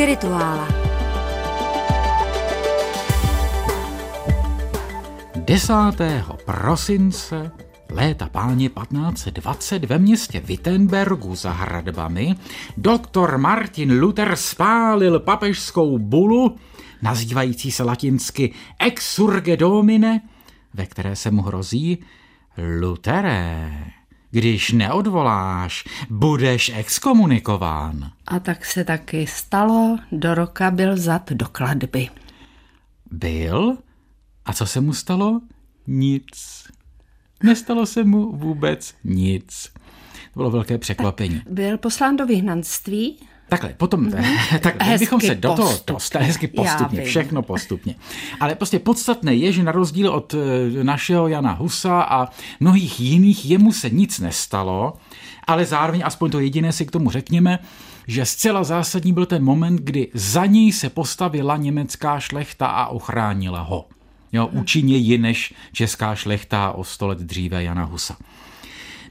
Spirituála. 10. prosince léta páně 1520 ve městě Wittenbergu za hradbami doktor Martin Luther spálil papežskou bulu, nazývající se latinsky Exurge Domine, ve které se mu hrozí Lutere. Když neodvoláš, budeš exkomunikován. A tak se taky stalo, do roka byl zad do kladby. Byl? A co se mu stalo? Nic. Nestalo se mu vůbec nic. To bylo velké překvapení. Byl poslán do vyhnanství, Takhle, potom, mm-hmm. tak bychom se do toho dostali, hezky postupně, všechno postupně. Ale prostě podstatné je, že na rozdíl od eh, našeho Jana Husa a mnohých jiných, jemu se nic nestalo, ale zároveň aspoň to jediné si k tomu řekněme, že zcela zásadní byl ten moment, kdy za něj se postavila německá šlechta a ochránila ho. Jo, účinněji než česká šlechta o sto let dříve Jana Husa.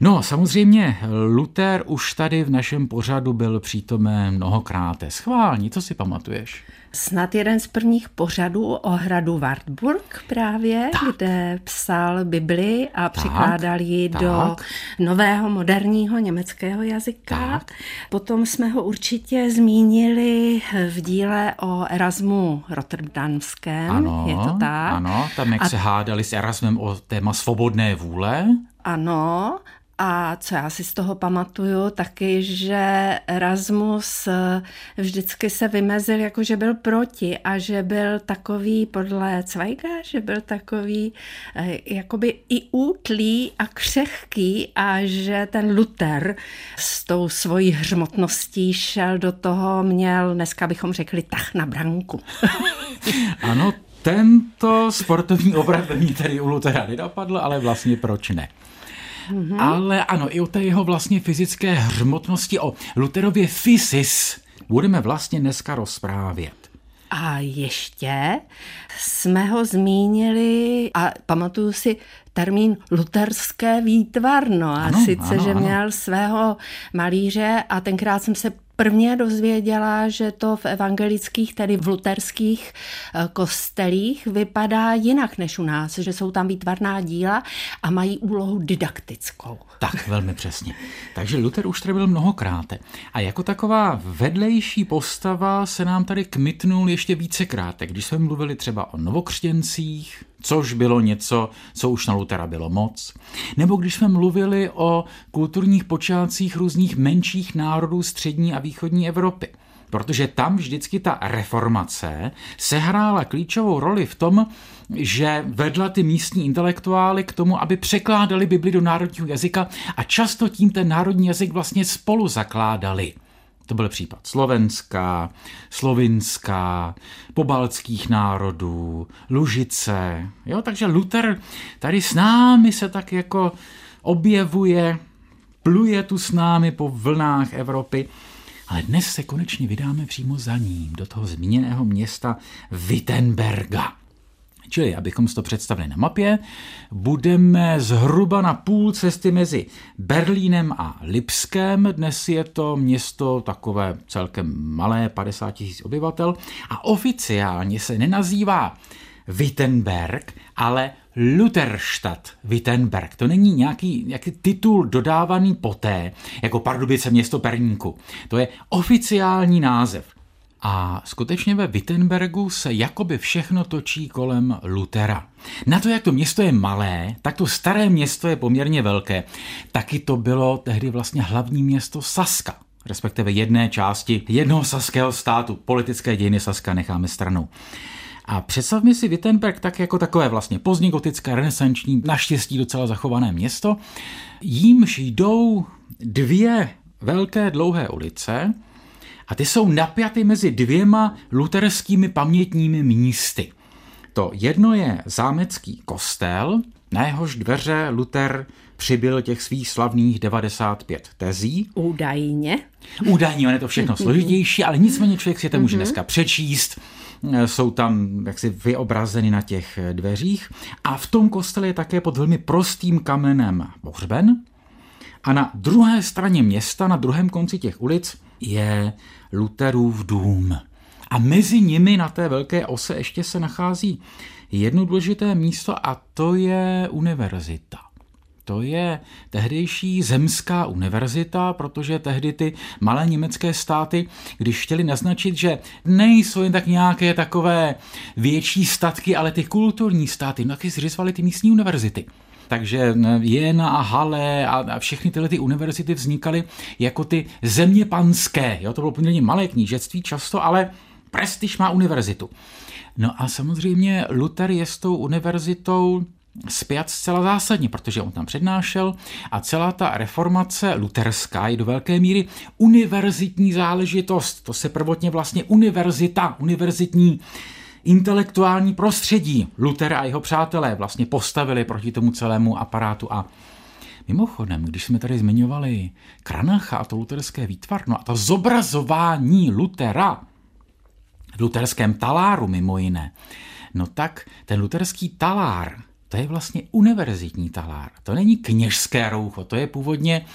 No, samozřejmě, Luther už tady v našem pořadu byl přítomen mnohokrát. Schválně, co si pamatuješ? snad jeden z prvních pořadů o hradu Wartburg právě, tak. kde psal Bibli a překládal ji tak. do nového moderního německého jazyka. Tak. Potom jsme ho určitě zmínili v díle o Erasmu Rotterdamském, Ano, je to tak? Ano, tam jak A- se hádali s Erasmem o téma svobodné vůle. Ano, a co já si z toho pamatuju, taky, že Erasmus eh, vždycky se vymezil jako, že byl proti a že byl takový podle Zweiga, že byl takový eh, jakoby i útlý a křehký a že ten Luther s tou svojí hřmotností šel do toho, měl, dneska bychom řekli, tah na branku. Ano, tento sportovní obrat ve mně tady u Luthera nedopadl, ale vlastně proč ne? Mm-hmm. Ale ano, i o té jeho vlastně fyzické hřmotnosti, o Lutherově fysis, budeme vlastně dneska rozprávět. A ještě jsme ho zmínili a pamatuju si termín luterské výtvarno. A Ano, sice, ano, že ano. měl svého malíře a tenkrát jsem se prvně dozvěděla, že to v evangelických, tedy v luterských eh, kostelích vypadá jinak než u nás, že jsou tam výtvarná díla a mají úlohu didaktickou. Tak, velmi přesně. Takže Luther už tady byl mnohokrát. A jako taková vedlejší postava se nám tady kmitnul ještě vícekrát, když jsme mluvili třeba o novokřtěncích, což bylo něco, co už na Luthera bylo moc, nebo když jsme mluvili o kulturních počátcích různých menších národů střední a východní Evropy. Protože tam vždycky ta reformace sehrála klíčovou roli v tom, že vedla ty místní intelektuály k tomu, aby překládali Bibli do národního jazyka a často tím ten národní jazyk vlastně spolu zakládali. To byl případ Slovenska, Slovinska, pobaltských národů, Lužice. Jo, takže Luther tady s námi se tak jako objevuje, pluje tu s námi po vlnách Evropy. Ale dnes se konečně vydáme přímo za ním, do toho zmíněného města Wittenberga. Čili, abychom si to představili na mapě, budeme zhruba na půl cesty mezi Berlínem a Lipskem. Dnes je to město takové celkem malé, 50 tisíc obyvatel a oficiálně se nenazývá Wittenberg, ale Lutherstadt Wittenberg. To není nějaký, nějaký titul dodávaný poté, jako Pardubice město Perníku. To je oficiální název. A skutečně ve Wittenbergu se jakoby všechno točí kolem Lutera. Na to, jak to město je malé, tak to staré město je poměrně velké. Taky to bylo tehdy vlastně hlavní město Saska, respektive jedné části jednoho saského státu. Politické dějiny Saska necháme stranou. A představme si Wittenberg tak jako takové vlastně pozdně gotické, renesanční, naštěstí docela zachované město, jímž jdou dvě velké dlouhé ulice, a ty jsou napjaty mezi dvěma luterskými pamětními místy. To jedno je zámecký kostel, na jehož dveře Luther přibyl těch svých slavných 95 tezí. Údajně. Údajně on je to všechno složitější, ale nicméně člověk si to může dneska přečíst. Jsou tam jaksi vyobrazeny na těch dveřích. A v tom kostele je také pod velmi prostým kamenem pohřben. A na druhé straně města, na druhém konci těch ulic, je Lutherův dům. A mezi nimi na té velké ose ještě se nachází jedno důležité místo a to je univerzita. To je tehdejší zemská univerzita, protože tehdy ty malé německé státy, když chtěli naznačit, že nejsou jen tak nějaké takové větší statky, ale ty kulturní státy, no taky zřizovali ty místní univerzity. Takže Jena a Halle a všechny tyhle ty univerzity vznikaly jako ty země panské. Jo, to bylo poměrně malé knížectví často, ale prestiž má univerzitu. No a samozřejmě Luther je s tou univerzitou spjat zcela zásadně, protože on tam přednášel a celá ta reformace luterská je do velké míry univerzitní záležitost. To se prvotně vlastně univerzita, univerzitní intelektuální prostředí Luther a jeho přátelé vlastně postavili proti tomu celému aparátu a Mimochodem, když jsme tady zmiňovali Kranacha a to luterské výtvarno a to zobrazování Lutera v luterském taláru mimo jiné, no tak ten luterský talár, to je vlastně univerzitní talár. To není kněžské roucho, to je původně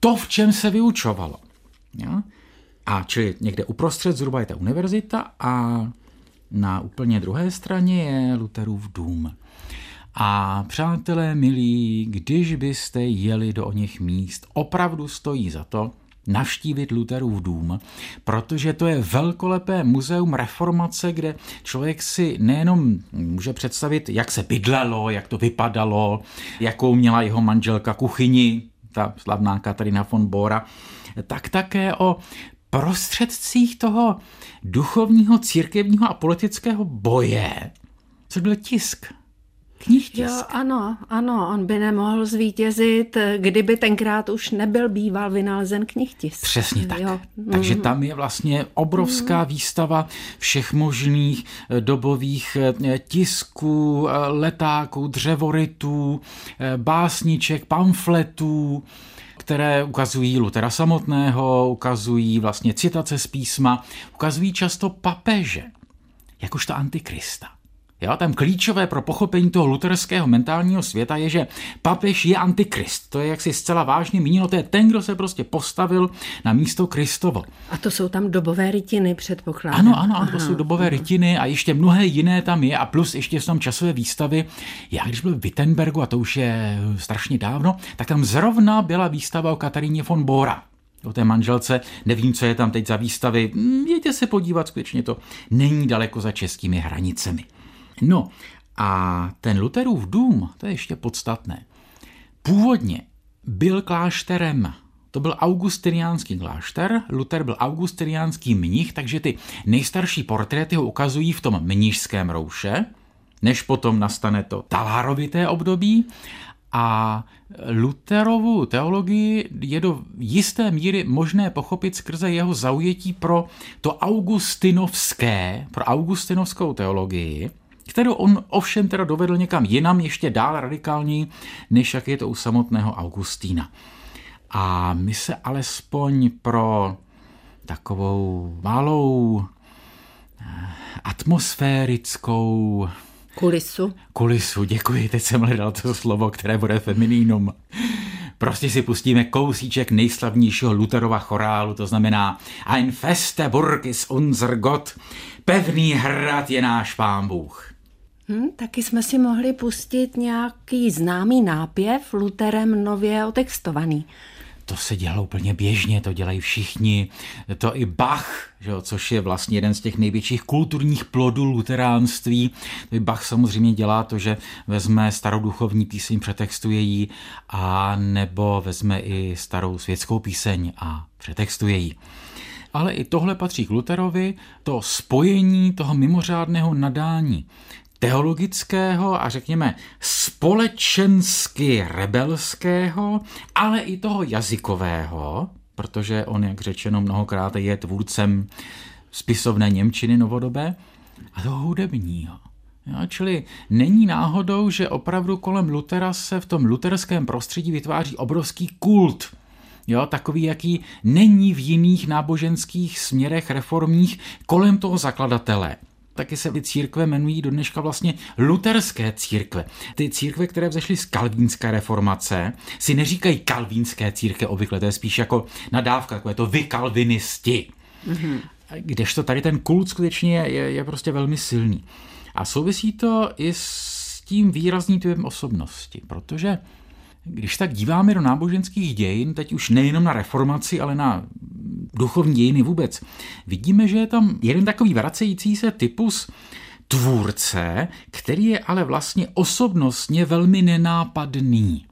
to, v čem se vyučovalo. A čili někde uprostřed zhruba je ta univerzita a na úplně druhé straně je Luterův dům. A přátelé milí, když byste jeli do o něch míst, opravdu stojí za to navštívit Luterův dům, protože to je velkolepé muzeum reformace, kde člověk si nejenom může představit, jak se bydlelo, jak to vypadalo, jakou měla jeho manželka kuchyni, ta slavná Katarina von Bora, tak také o prostředcích toho duchovního, církevního a politického boje, co byl tisk. Knihtisk. Jo, ano, ano, on by nemohl zvítězit, kdyby tenkrát už nebyl býval vynalezen knihtisk. Přesně tak. Jo. Takže mhm. tam je vlastně obrovská mm. výstava všech možných eh, dobových eh, tisků, eh, letáků, dřevorytů, básniček, pamfletů, které ukazují Lutera samotného, ukazují vlastně citace z písma, ukazují často papeže, jakožto antikrista. Jo, tam klíčové pro pochopení toho luterského mentálního světa je, že papež je antikrist. To je jaksi zcela vážně míněno, to je ten, kdo se prostě postavil na místo Kristovo. A to jsou tam dobové rytiny, předpokládám. Ano, ano, ano to jsou dobové aha. rytiny a ještě mnohé jiné tam je a plus ještě jsou tam časové výstavy. Já když byl v Wittenbergu, a to už je strašně dávno, tak tam zrovna byla výstava o Kataríně von Bora o té manželce. Nevím, co je tam teď za výstavy. Jděte se podívat, skutečně to není daleko za českými hranicemi. No a ten Luterův dům, to je ještě podstatné, původně byl klášterem to byl augustiniánský klášter, Luther byl augustiniánský mnich, takže ty nejstarší portréty ho ukazují v tom mnižském rouše, než potom nastane to talárovité období. A Lutherovu teologii je do jisté míry možné pochopit skrze jeho zaujetí pro to augustinovské, pro augustinovskou teologii, kterou on ovšem teda dovedl někam jinam, ještě dál radikální, než jak je to u samotného Augustína. A my se alespoň pro takovou malou eh, atmosférickou Kulisu. Kulisu, děkuji, teď jsem hledal to slovo, které bude feminínum. Prostě si pustíme kousíček nejslavnějšího Luterova chorálu, to znamená Ein feste Burg ist unser Gott, pevný hrad je náš pán Bůh. Hmm, taky jsme si mohli pustit nějaký známý nápěv Luterem nově otextovaný. To se dělá úplně běžně, to dělají všichni. To i Bach, že jo, což je vlastně jeden z těch největších kulturních plodů luteránství. Bach samozřejmě dělá to, že vezme starou duchovní píseň, přetextuje ji, a nebo vezme i starou světskou píseň a přetextuje ji ale i tohle patří k Luterovi, to spojení toho mimořádného nadání teologického a řekněme společensky rebelského, ale i toho jazykového, protože on, jak řečeno mnohokrát, je tvůrcem spisovné Němčiny novodobé, a toho hudebního. Jo, čili není náhodou, že opravdu kolem Lutera se v tom luterském prostředí vytváří obrovský kult. Jo, takový, jaký není v jiných náboženských směrech reformních kolem toho zakladatele taky se ty církve jmenují do dneška vlastně luterské církve. Ty církve, které vzešly z kalvínské reformace, si neříkají kalvínské církve obvykle, to je spíš jako nadávka, takové to vy kalvinisti. Mm-hmm. Kdežto tady ten kult skutečně je, je prostě velmi silný. A souvisí to i s tím výrazným typem osobnosti, protože když tak díváme do náboženských dějin, teď už nejenom na reformaci, ale na duchovní dějiny vůbec, vidíme, že je tam jeden takový vracející se typus tvůrce, který je ale vlastně osobnostně velmi nenápadný.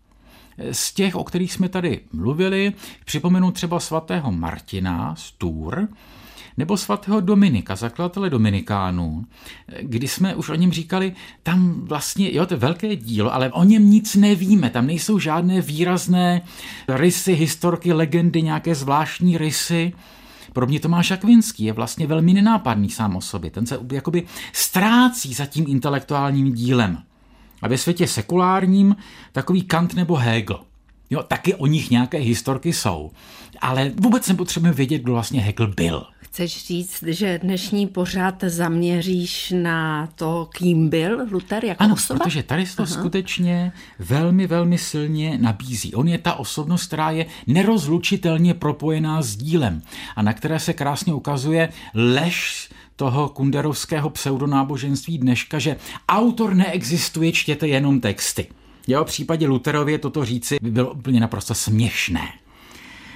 Z těch, o kterých jsme tady mluvili, připomenu třeba svatého Martina z Tour, nebo svatého Dominika, zakladatele Dominikánů, kdy jsme už o něm říkali, tam vlastně, jo, to je velké dílo, ale o něm nic nevíme, tam nejsou žádné výrazné rysy, historky, legendy, nějaké zvláštní rysy. Pro mě Tomáš Akvinský je vlastně velmi nenápadný sám o sobě. Ten se jakoby ztrácí za tím intelektuálním dílem. A ve světě sekulárním takový Kant nebo Hegel. Jo, taky o nich nějaké historky jsou. Ale vůbec nepotřebujeme vědět, kdo vlastně Hegel byl. Chceš říct, že dnešní pořád zaměříš na to, kým byl Luther jako ano, osoba? protože tady to Aha. skutečně velmi, velmi silně nabízí. On je ta osobnost, která je nerozlučitelně propojená s dílem a na které se krásně ukazuje lež toho kunderovského pseudonáboženství dneška, že autor neexistuje, čtěte jenom texty. Jo, v případě Luterově toto říci by bylo úplně naprosto směšné.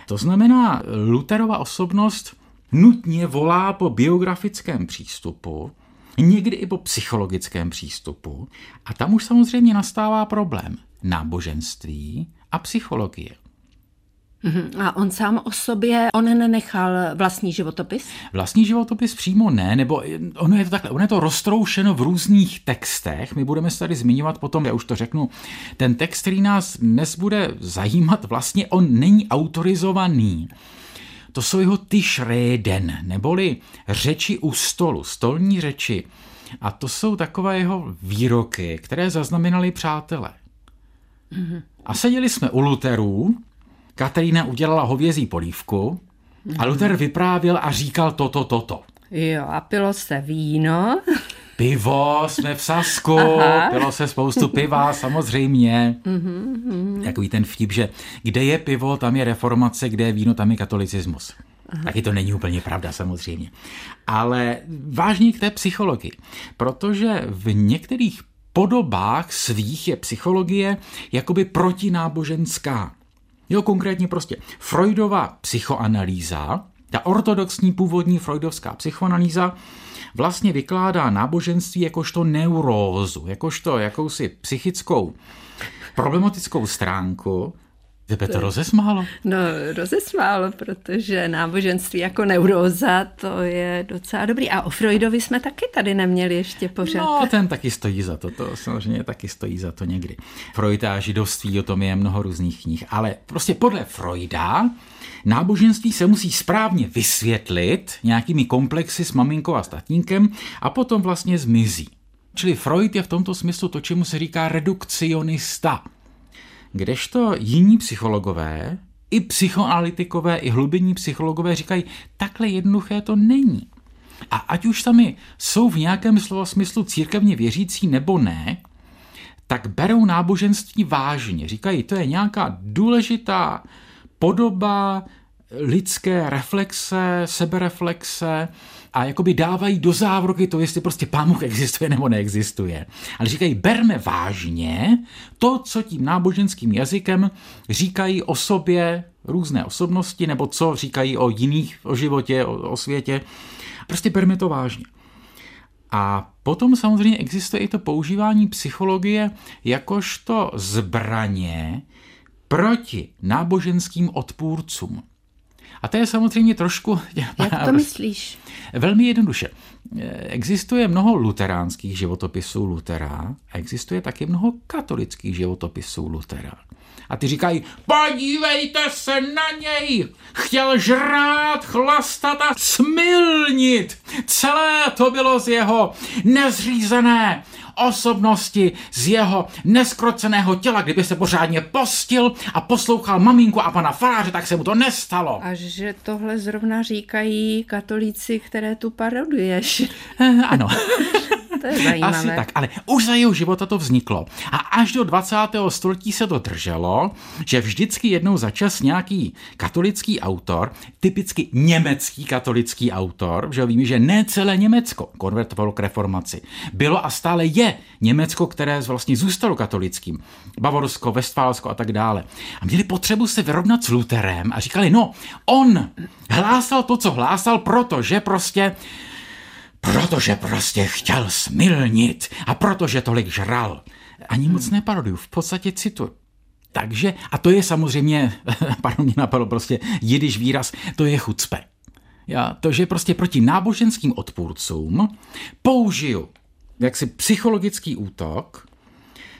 To znamená, Luterova osobnost nutně volá po biografickém přístupu, někdy i po psychologickém přístupu, a tam už samozřejmě nastává problém náboženství a psychologie. Mhm. A on sám o sobě, on nenechal vlastní životopis? Vlastní životopis přímo ne, nebo ono je to takhle, ono je to roztroušeno v různých textech, my budeme se tady zmiňovat potom, já už to řeknu, ten text, který nás dnes bude zajímat, vlastně on není autorizovaný. To jsou jeho Tischreden, neboli řeči u stolu, stolní řeči. A to jsou takové jeho výroky, které zaznamenali přátelé. Mm-hmm. A seděli jsme u Luterů, Katarína udělala hovězí polívku mm-hmm. a Luther vyprávěl a říkal toto, toto. Jo, a pilo se víno. Pivo, jsme v Sasku, Aha. pilo se spoustu piva, samozřejmě. Mm-hmm. Takový ten vtip, že kde je pivo, tam je reformace, kde je víno, tam je katolicismus. Aha. Taky to není úplně pravda, samozřejmě. Ale vážně k té psychologii, protože v některých podobách svých je psychologie jakoby protináboženská. Jo, konkrétně prostě Freudova psychoanalýza, ta ortodoxní původní freudovská psychoanalýza, vlastně vykládá náboženství jakožto neurózu, jakožto jakousi psychickou problematickou stránku, Tebe to rozesmálo? No, rozesmálo, protože náboženství jako neuróza, to je docela dobrý. A o Freudovi jsme taky tady neměli ještě pořád. No, ten taky stojí za to, to samozřejmě taky stojí za to někdy. Freud a židovství, o tom je mnoho různých knih, ale prostě podle Freuda náboženství se musí správně vysvětlit nějakými komplexy s maminkou a statínkem a potom vlastně zmizí. Čili Freud je v tomto smyslu to, čemu se říká redukcionista. Kdežto jiní psychologové, i psychoanalytikové, i hlubinní psychologové říkají, takhle jednoduché to není. A ať už sami jsou v nějakém slova smyslu církevně věřící nebo ne, tak berou náboženství vážně. Říkají, to je nějaká důležitá podoba lidské reflexe, sebereflexe a jakoby dávají do závroky to, jestli prostě pámuch existuje nebo neexistuje. Ale říkají, berme vážně to, co tím náboženským jazykem říkají o sobě různé osobnosti, nebo co říkají o jiných, o životě, o, o světě. Prostě berme to vážně. A potom samozřejmě existuje i to používání psychologie jakožto zbraně proti náboženským odpůrcům. A to je samozřejmě trošku... Jak to myslíš? Velmi jednoduše. Existuje mnoho luteránských životopisů Lutera a existuje taky mnoho katolických životopisů Lutera. A ty říkají, podívejte se na něj, chtěl žrát, chlastat a smilnit. Celé to bylo z jeho nezřízené osobnosti, z jeho neskroceného těla, kdyby se pořádně postil a poslouchal maminku a pana faráře, tak se mu to nestalo. A že tohle zrovna říkají katolíci, které tu paroduješ. Eh, ano. To je zajímavé. Asi tak, ale už za jeho života to vzniklo. A až do 20. století se to drželo, že vždycky jednou za čas nějaký katolický autor, typicky německý katolický autor, že víme, že ne celé Německo konvertovalo k reformaci. Bylo a stále je Německo, které vlastně zůstalo katolickým. Bavorsko, Westfálsko a tak dále. A měli potřebu se vyrovnat s Luterem a říkali, no, on hlásal to, co hlásal, protože prostě protože prostě chtěl smilnit a protože tolik žral. Ani moc neparoduju, v podstatě citu. Takže, a to je samozřejmě, pardon, mě napadlo prostě jidiš výraz, to je chucpe. Já, to, že prostě proti náboženským odpůrcům použiju jaksi psychologický útok,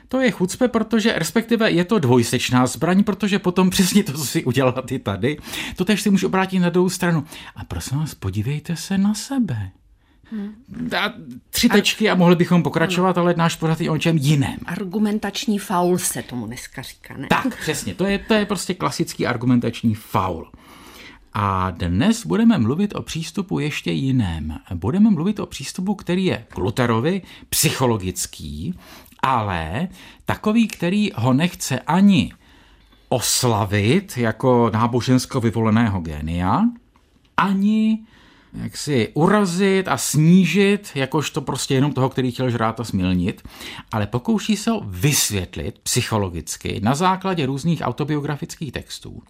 to je chucpe, protože respektive je to dvojsečná zbraň, protože potom přesně to, co si udělala ty tady, to tež si můžu obrátit na druhou stranu. A prosím vás, podívejte se na sebe. A tři tečky a mohli bychom pokračovat, ale náš pořad je o čem jiném. Argumentační faul se tomu dneska říká, ne? Tak, přesně, to je, to je prostě klasický argumentační faul. A dnes budeme mluvit o přístupu ještě jiném. Budeme mluvit o přístupu, který je k Luterovi psychologický, ale takový, který ho nechce ani oslavit jako nábožensko vyvoleného génia, ani jak si urazit a snížit, jakožto prostě jenom toho, který chtěl žrát a smilnit, ale pokouší se ho vysvětlit psychologicky na základě různých autobiografických textů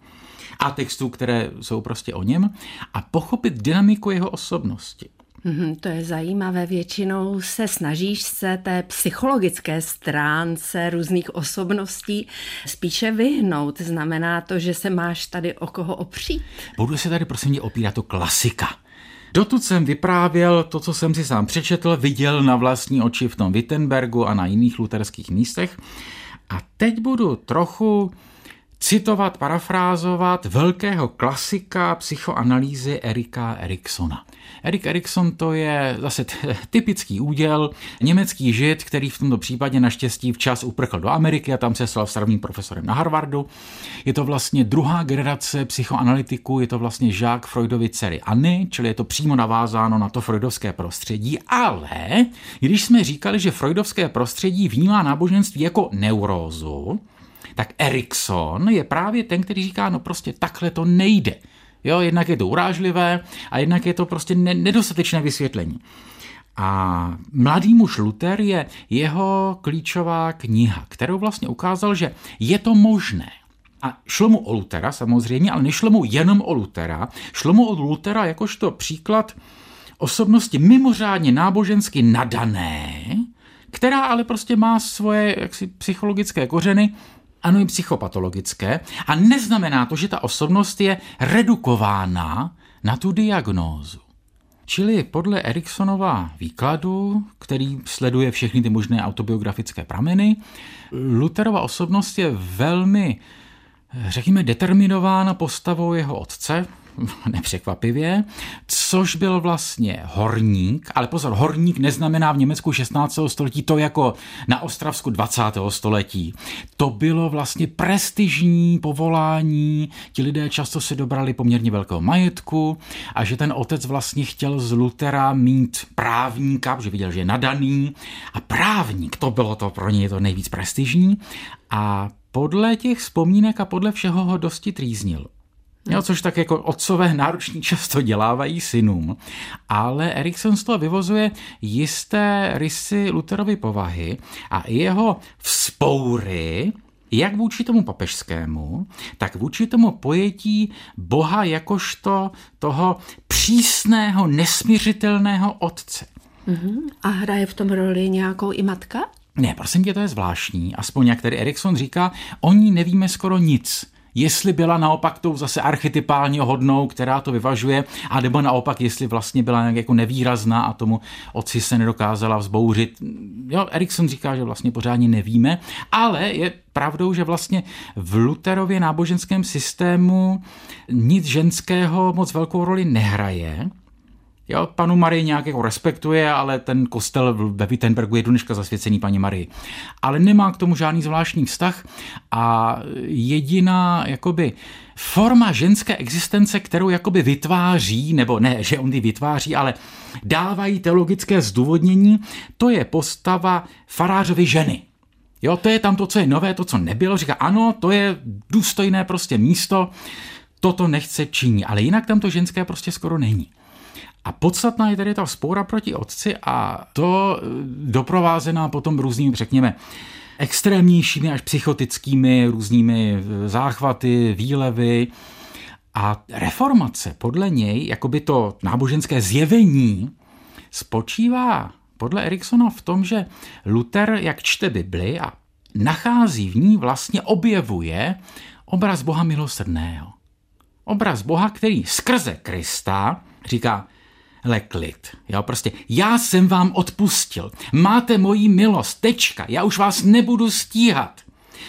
a textů, které jsou prostě o něm a pochopit dynamiku jeho osobnosti. Mm, to je zajímavé. Většinou se snažíš se té psychologické stránce různých osobností spíše vyhnout. Znamená to, že se máš tady o koho opřít? Budu se tady prosím mě opírat o klasika. Dotud jsem vyprávěl to, co jsem si sám přečetl, viděl na vlastní oči v tom Wittenbergu a na jiných luterských místech. A teď budu trochu citovat, parafrázovat velkého klasika psychoanalýzy Erika Eriksona. Erik Erikson to je zase typický úděl, německý žid, který v tomto případě naštěstí včas uprchl do Ameriky a tam se stal slavným profesorem na Harvardu. Je to vlastně druhá generace psychoanalytiků, je to vlastně žák Freudovy dcery Anny, čili je to přímo navázáno na to freudovské prostředí, ale když jsme říkali, že freudovské prostředí vnímá náboženství jako neurózu, tak Erikson je právě ten, který říká, no prostě takhle to nejde. Jo, jednak je to urážlivé a jednak je to prostě nedostatečné vysvětlení. A Mladý muž Luther je jeho klíčová kniha, kterou vlastně ukázal, že je to možné. A šlo mu o Lutera samozřejmě, ale nešlo mu jenom o Lutera. Šlo mu o Lutera jakožto příklad osobnosti mimořádně nábožensky nadané, která ale prostě má svoje jaksi psychologické kořeny ano i psychopatologické a neznamená to, že ta osobnost je redukována na tu diagnózu. Čili podle Eriksonova výkladu, který sleduje všechny ty možné autobiografické prameny, Luterova osobnost je velmi, řekněme, determinována postavou jeho otce, nepřekvapivě, což byl vlastně horník, ale pozor, horník neznamená v Německu 16. století to jako na Ostravsku 20. století. To bylo vlastně prestižní povolání, ti lidé často se dobrali poměrně velkého majetku a že ten otec vlastně chtěl z Lutera mít právníka, že viděl, že je nadaný a právník, to bylo to pro něj to nejvíc prestižní a podle těch vzpomínek a podle všeho ho dosti trýznil. Jo, což tak jako otcové nároční často dělávají synům. Ale Erikson z toho vyvozuje jisté rysy Luterovy povahy a jeho vzpoury jak vůči tomu papežskému, tak vůči tomu pojetí Boha jakožto toho přísného, nesmířitelného otce. Uh-huh. A hraje v tom roli nějakou i matka? Ne, prosím tě, to je zvláštní. Aspoň jak tady Erikson říká, o ní nevíme skoro nic jestli byla naopak tou zase archetypálně hodnou, která to vyvažuje, a nebo naopak, jestli vlastně byla nějak jako nevýrazná a tomu otci se nedokázala vzbouřit. Jo, Erikson říká, že vlastně pořádně nevíme, ale je pravdou, že vlastně v Luterově náboženském systému nic ženského moc velkou roli nehraje, Jo, panu Marii nějak jako respektuje, ale ten kostel ve Wittenbergu je dneška zasvěcený paní Marii. Ale nemá k tomu žádný zvláštní vztah a jediná jakoby forma ženské existence, kterou jakoby vytváří, nebo ne, že on ji vytváří, ale dávají teologické zdůvodnění, to je postava farářovy ženy. Jo, to je tam to, co je nové, to, co nebylo. Říká, ano, to je důstojné prostě místo, toto nechce činí, ale jinak tam to ženské prostě skoro není. A podstatná je tady ta spora proti otci a to eh, doprovázená potom různými, řekněme, extrémnějšími až psychotickými různými eh, záchvaty, výlevy. A reformace podle něj, jakoby to náboženské zjevení, spočívá podle Eriksona v tom, že Luther, jak čte Bibli a nachází v ní, vlastně objevuje obraz Boha milosrdného. Obraz Boha, který skrze Krista říká, klid. Jo, prostě já jsem vám odpustil. Máte moji milost. Tečka. Já už vás nebudu stíhat.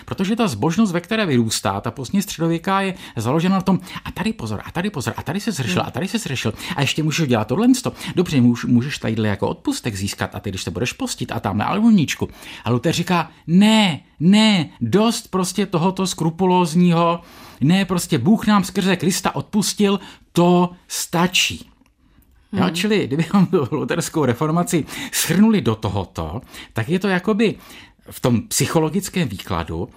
Protože ta zbožnost, ve které vyrůstá, ta pozdně středověká je založena na tom, a tady pozor, a tady pozor, a tady se zřešil, a tady se zřešil, a ještě můžeš dělat tohle. Dobře, můž, můžeš tadyhle jako odpustek získat, a ty, když se budeš postit, a tam na albuníčku. A Luther říká, ne, ne, dost prostě tohoto skrupulózního, ne, prostě Bůh nám skrze Krista odpustil, to stačí. Jo, hmm. čili kdybychom tu luterskou reformaci shrnuli do tohoto, tak je to jakoby v tom psychologickém výkladu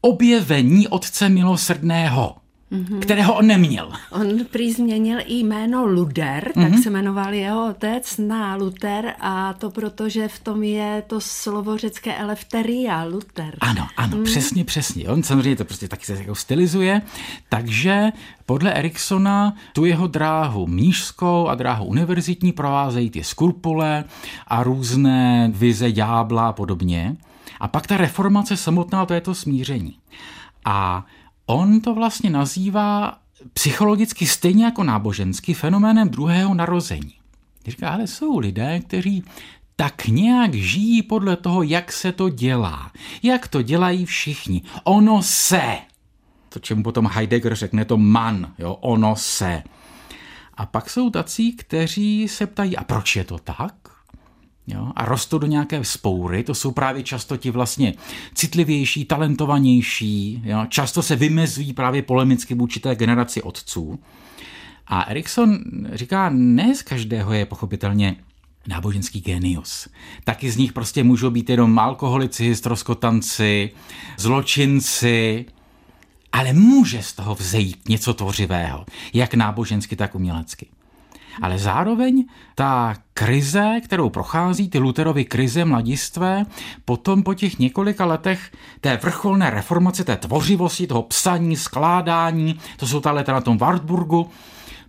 objevení Otce milosrdného mm-hmm. kterého on neměl. On prý změnil i jméno Luder, mm-hmm. tak mhm. se jmenoval jeho otec na Luther a to proto, že v tom je to slovo řecké elefteria, Luther. Ano, ano, mm. přesně, přesně. On samozřejmě to prostě taky se jako stylizuje, takže podle Eriksona tu jeho dráhu mnížskou a dráhu univerzitní provázejí ty skrupule a různé vize ďábla a podobně. A pak ta reformace samotná, to je to smíření. A On to vlastně nazývá psychologicky stejně jako náboženský fenoménem druhého narození. Říká, ale jsou lidé, kteří tak nějak žijí podle toho, jak se to dělá. Jak to dělají všichni. Ono se. To, čemu potom Heidegger řekne, to man, jo, ono se. A pak jsou tací, kteří se ptají, a proč je to tak? Jo? A rostou do nějaké spoury, to jsou právě často ti vlastně citlivější, talentovanější, jo? často se vymezují právě polemicky vůči té generaci otců. A Erikson říká, ne z každého je pochopitelně náboženský genius. Taky z nich prostě můžou být jenom alkoholici, stroskotanci, zločinci, ale může z toho vzejít něco tvořivého, jak nábožensky, tak umělecky. Ale zároveň ta krize, kterou prochází, ty Luterovy krize mladistvé, potom po těch několika letech té vrcholné reformace, té tvořivosti, toho psaní, skládání, to jsou ta leta na tom Wartburgu,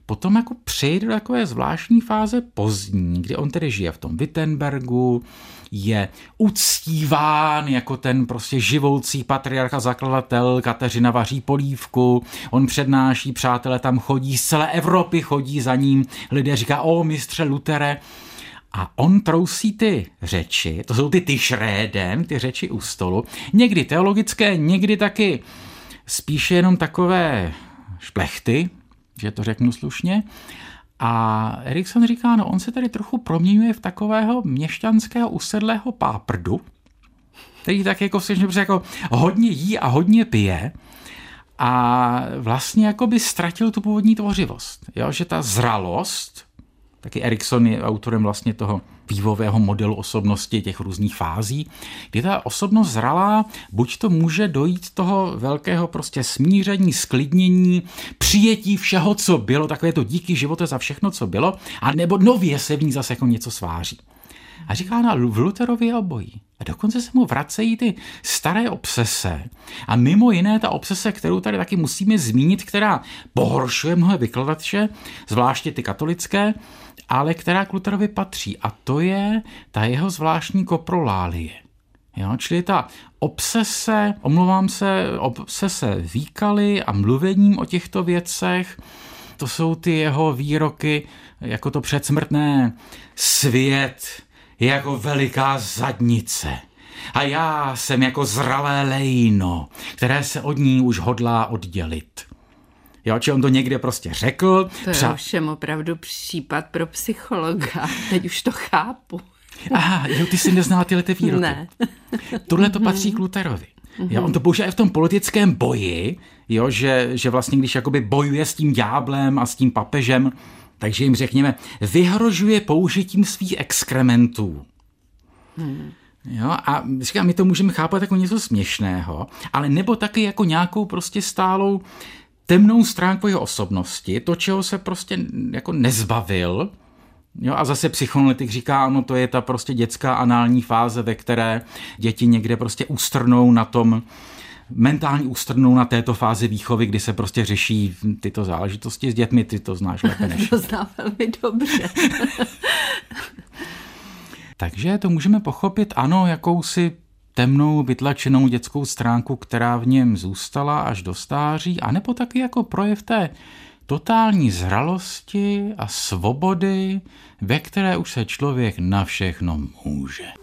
potom jako přejde do takové zvláštní fáze pozdní, kdy on tedy žije v tom Wittenbergu, je uctíván jako ten prostě živoucí patriarcha zakladatel, Kateřina vaří polívku, on přednáší, přátelé tam chodí, z celé Evropy chodí za ním, lidé říká, o mistře Lutere, a on trousí ty řeči, to jsou ty ty šrédem, ty řeči u stolu, někdy teologické, někdy taky spíše jenom takové šplechty, že to řeknu slušně. A Erikson říká, no on se tady trochu proměňuje v takového měšťanského usedlého páprdu, který tak jako, jako hodně jí a hodně pije a vlastně jako by ztratil tu původní tvořivost. Jo? Že ta zralost, taky Erikson je autorem vlastně toho vývojového modelu osobnosti, těch různých fází, kdy ta osobnost zralá, buď to může dojít toho velkého prostě smíření, sklidnění, přijetí všeho, co bylo, takové to díky živote za všechno, co bylo, a nebo nově se v ní zase jako něco sváří. A říká na v Luterovi obojí. A dokonce se mu vracejí ty staré obsese. A mimo jiné ta obsese, kterou tady taky musíme zmínit, která pohoršuje mnohé vykladače, zvláště ty katolické, ale která k Luterovi patří. A to je ta jeho zvláštní koprolálie. Jo, čili ta obsese, omlouvám se, obsese výkaly a mluvením o těchto věcech, to jsou ty jeho výroky jako to předsmrtné svět jako veliká zadnice. A já jsem jako zralé lejno, které se od ní už hodlá oddělit. Jo, či on to někde prostě řekl. To je Přa... ovšem opravdu případ pro psychologa. Teď už to chápu. Aha, jo, ty jsi neznala tyhle ty výroky. Ne. Tohle to patří k Lutherovi. Jo, on to použije v tom politickém boji, jo, že, že vlastně když jakoby bojuje s tím ďáblem a s tím papežem, takže jim řekněme, vyhrožuje použitím svých exkrementů. Hmm. Jo, a říkám, my to můžeme chápat jako něco směšného, ale nebo taky jako nějakou prostě stálou temnou stránku jeho osobnosti, to, čeho se prostě jako nezbavil, Jo, a zase psychoanalytik říká, ano, to je ta prostě dětská anální fáze, ve které děti někde prostě ústrnou na tom, mentální ústrnou na této fázi výchovy, kdy se prostě řeší tyto záležitosti s dětmi, ty to znáš lépe než. To znám velmi dobře. Takže to můžeme pochopit, ano, jakousi temnou, vytlačenou dětskou stránku, která v něm zůstala až do stáří, anebo taky jako projev té totální zralosti a svobody, ve které už se člověk na všechno může.